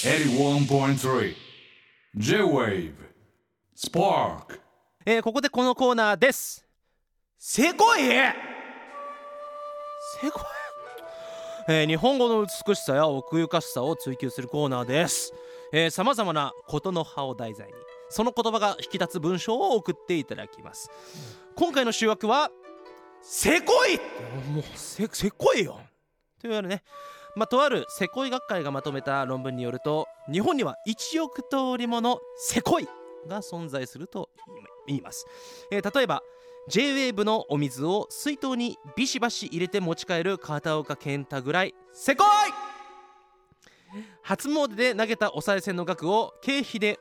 81.3 J-Wave. Spark. えーここでこのコーナーです。せこいせこいえ。ー日本語の美しさや奥ゆかしさを追求するコーナーです。さまざまなことの葉を題材にその言葉が引き立つ文章を送っていただきます。今回の主役はせこい。もうせせこいよ。というわけでねまあ、とあるせこい学会がまとめた論文によると日本には1億通りものせこいが存在すると言います、えー例えば J-WAVE のお水を水筒にビシバシ入れて持ち帰る片岡健太ぐらいせこい!初詣で投げたお賽銭の額を経費で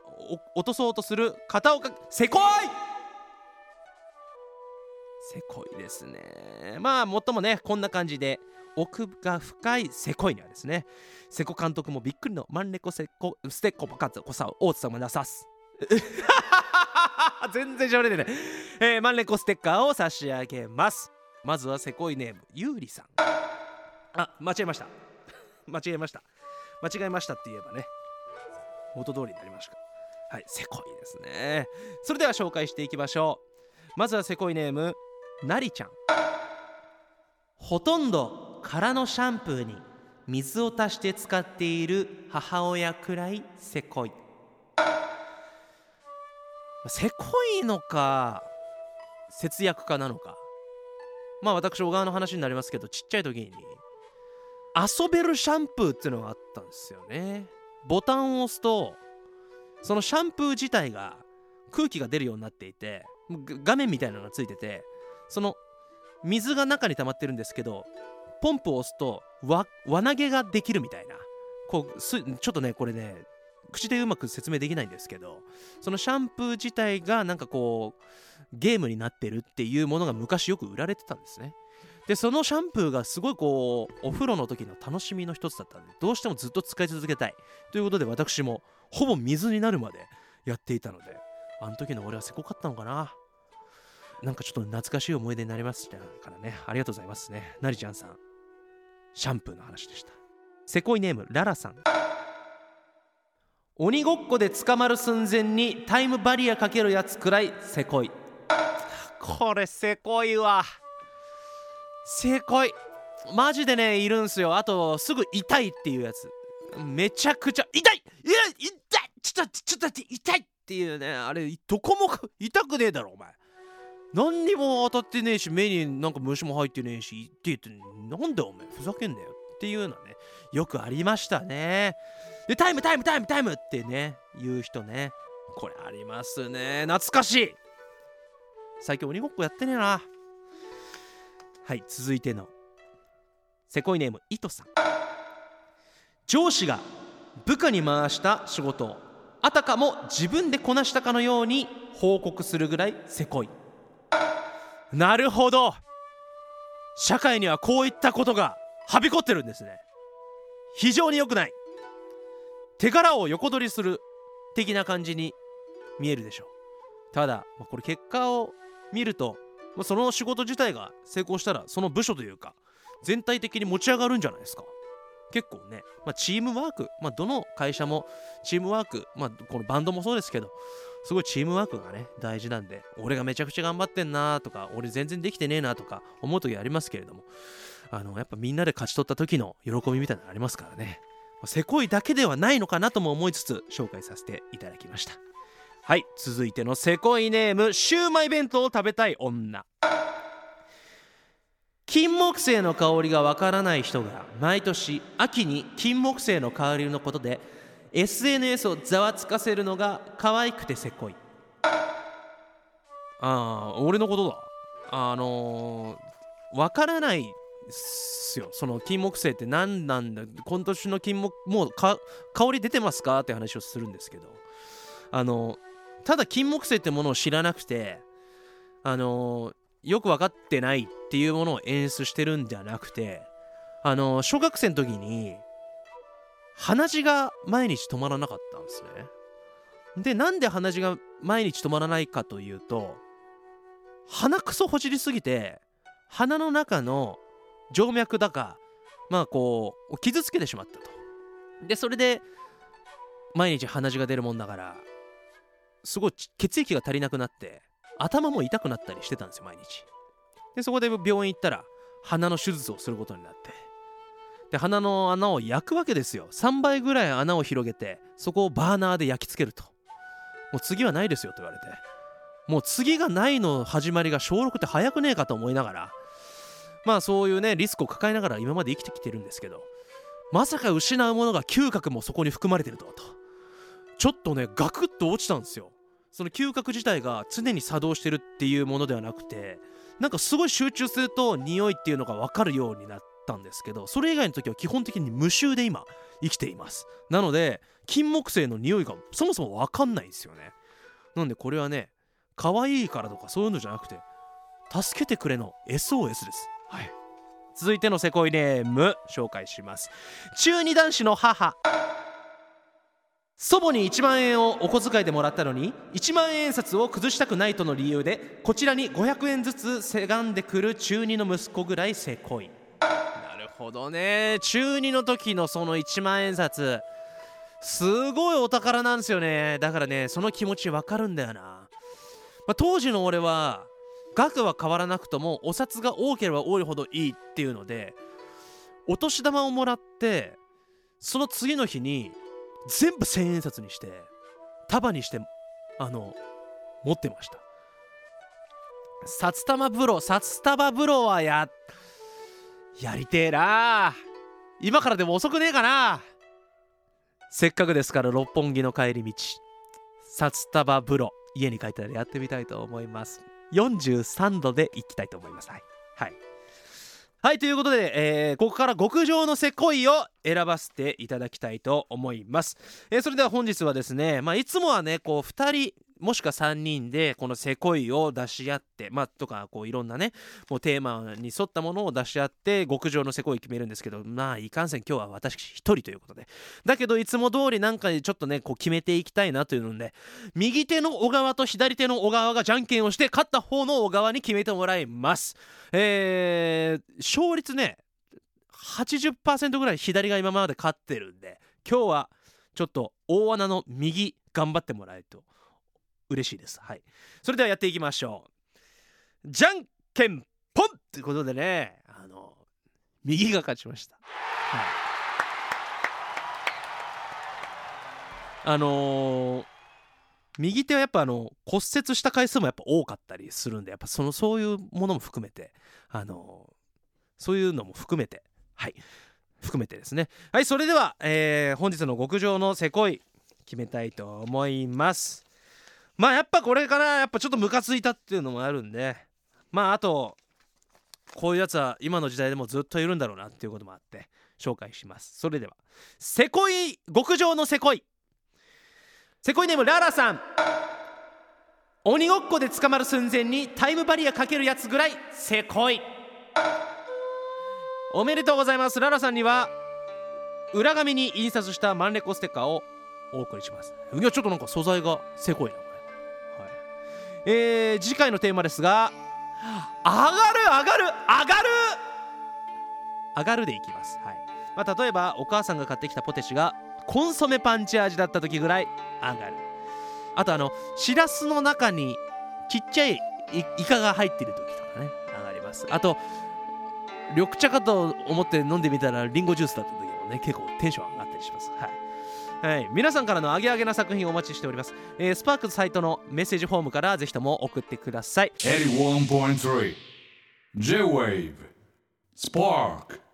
落とそうとする片岡せこい!せこいですね。まあもっともねこんな感じで奥が深いせこいにはですね瀬古監督もびっくりのマンレコセコステッコパカツコサ大津さんもなさす。全然しゃべれてない、えー、マンレコステッカーを差し上げます。まずはせこいネームゆうりさん。あ間違えました。間違えました。間違えましたって言えばね元通りになりましたはいせこいですね。それでは紹介していきましょう。まずはせこいネームなりちゃん。ほとんど空のシャンプーに水を足して使っている母親くらいせこい。せこいのか節約家なのか。まあ私小川の話になりますけどちっちゃい時に遊べるシャンプーっていうのがあったんですよね。ボタンを押すとそのシャンプー自体が空気が出るようになっていて画面みたいなのがついててその水が中に溜まってるんですけどポンプを押すと輪投げができるみたいな。こうすちょっとねこれね口でうまく説明できないんですけどそのシャンプー自体がなんかこうゲームになってるっていうものが昔よく売られてたんですね。でそのシャンプーがすごいこうお風呂の時の楽しみの一つだったんでどうしてもずっと使い続けたい。ということで私もほぼ水になるまでやっていたのであの時の俺はせこかったのかな。なんかちょっと懐かしい思い出になりましたからね。ありがとうございますね。なりちゃんさん。シャンプーの話でした。せこいネームララさん。鬼ごっこで捕まる寸前にタイムバリアかけるやつくらいせこい。これせこいわ。せこい。マジでねいるんすよ。あとすぐ痛いっていうやつ。めちゃくちゃ痛い!痛い痛い!ちょっとちょっと待って痛いっていうねあれどこも痛くねえだろお前。何にも当たってねえし目になんか虫も入ってねえしって言ってなんだお前ふざけんなよっていうのねよくありましたね。でタイムタイムタイムタイムってね言う人ねこれありますね。懐かしい。最近鬼ごっこやってねえな。はい続いての。せこいネームイトさん。上司が部下に回した仕事をあたかも自分でこなしたかのように報告するぐらいせこい。なるほど。社会にはこういったことがはびこってるんですね。非常に良くない。手柄を横取りする的な感じに見えるでしょう。ただこれ結果を見るとその仕事自体が成功したらその部署というか全体的に持ち上がるんじゃないですか。結構ね、まあ、チームワーク、まあ、どの会社もチームワーク、まあ、このバンドもそうですけどすごいチームワークがね大事なんで俺がめちゃくちゃ頑張ってんなとか俺全然できてねえなとか思う時ありますけれどもあのやっぱみんなで勝ち取った時の喜びみたいなのありますからね。せこいだけではないのかなとも思いつつ紹介させていただきました。はい続いてのせこいネームシューマイ弁当を食べたい女。金木犀の香りがわからない人が毎年秋に金木犀の香りのことで SNS をざわつかせるのが可愛くてせこい。ああ俺のことだ。あのー、からないっすよ。その金木犀って何なんだ？今年の金木もう香り出てますか？って話をするんですけど。あのただ金木犀ってものを知らなくてあのよく分かってないっていうものを演出してるんじゃなくてあの小学生の時に鼻血が毎日止まらなかったんですね。でなんで鼻血が毎日止まらないかというと鼻くそほじりすぎて鼻の中の静脈だかまあこう傷つけてしまったと。でそれで毎日鼻血が出るもんだからすごい血液が足りなくなって頭も痛くなったりしてたんですよ毎日。でそこで病院行ったら鼻の手術をすることになって。で鼻の穴を焼くわけですよ。3倍ぐらい穴を広げてそこをバーナーで焼き付けると。もう次はないですよと言われて。もう次がないの始まりが小6って早くねえかと思いながらまあそういうねリスクを抱えながら今まで生きてきてるんですけどまさか失うものが嗅覚もそこに含まれてるとはと。ちょっとねガクッと落ちたんですよ。その嗅覚自体が常に作動してるっていうものではなくてなんかすごい集中すると匂いっていうのが分かるようになったんですけどそれ以外の時は基本的に無臭で今生きています。なので金木犀の匂いがそもそも分かんないんですよね。なんでこれはね可愛いからとかそういうのじゃなくて助けてくれの SOS です。はい。続いてのセコイネーム紹介します。中二男子の母。祖母に1万円をお小遣いでもらったのに1万円札を崩したくないとの理由でこちらに500円ずつせがんでくる中2の息子ぐらいせこいなるほどね。中2の時のその1万円札すごいお宝なんですよね。だからねその気持ちわかるんだよな、まあ、当時の俺は額は変わらなくともお札が多ければ多いほどいいっていうのでお年玉をもらってその次の日に全部千円札にして束にしてあの持ってました。札束風呂札束風呂はややりてえな。今からでも遅くねえかな。せっかくですから六本木の帰り道札束風呂家に帰ったらやってみたいと思います。43度で行きたいと思います。はい、はい。はいということで、えー、ここから極上のせこいを選ばせていただきたいと思います、えー、それでは本日はですね、まあ、いつもはねこう2人もしくは3人でこのせこいを出し合ってまあとかこういろんなねもうテーマに沿ったものを出し合って極上のせこい決めるんですけどまあいかんせん今日は私1人ということで。だけどいつも通りなんかちょっとねこう決めていきたいなというので右手の小川と左手の小川がじゃんけんをして勝った方の小川に決めてもらいます。えー、勝率ね80%ぐらい左が今まで勝ってるんで今日はちょっと大穴の右頑張ってもらえと。嬉しいです。はい。それではやっていきましょう。じゃんけんぽん！ということでねあの右が勝ちました、はい、あのー、右手はやっぱあの骨折した回数もやっぱ多かったりするんでやっぱそのそういうものも含めてあの、そういうのも含めてはい。含めてですね。はいそれでは、え、本日の極上のせこい決めたいと思います。まあやっぱこれからやっぱちょっとムカついたっていうのもあるんでまああとこういうやつは今の時代でもずっといるんだろうなっていうこともあって紹介します。それではせこい極上のせこい。せこいネームララさん。鬼ごっこで捕まる寸前にタイムバリアかけるやつぐらいせこい。おめでとうございます。ララさんには裏紙に印刷したマンレコステッカーをお送りします。いやちょっとなんか素材がせこいな。えー、次回のテーマですが上がる上がる上がる。上がるでいきます、はい。まあ、例えばお母さんが買ってきたポテチがコンソメパンチ味だった時ぐらい上がる。あとあのしらすの中にちっちゃいイカが入ってる時とかね上がります。あと緑茶かと思って飲んでみたらリンゴジュースだった時もね結構テンション上がったりします。はい。はい、皆さんからのアゲアゲな作品をお待ちしております、えー、スパークサイトのメッセージフォームからぜひとも送ってください。81.3 J-Wave. Spark.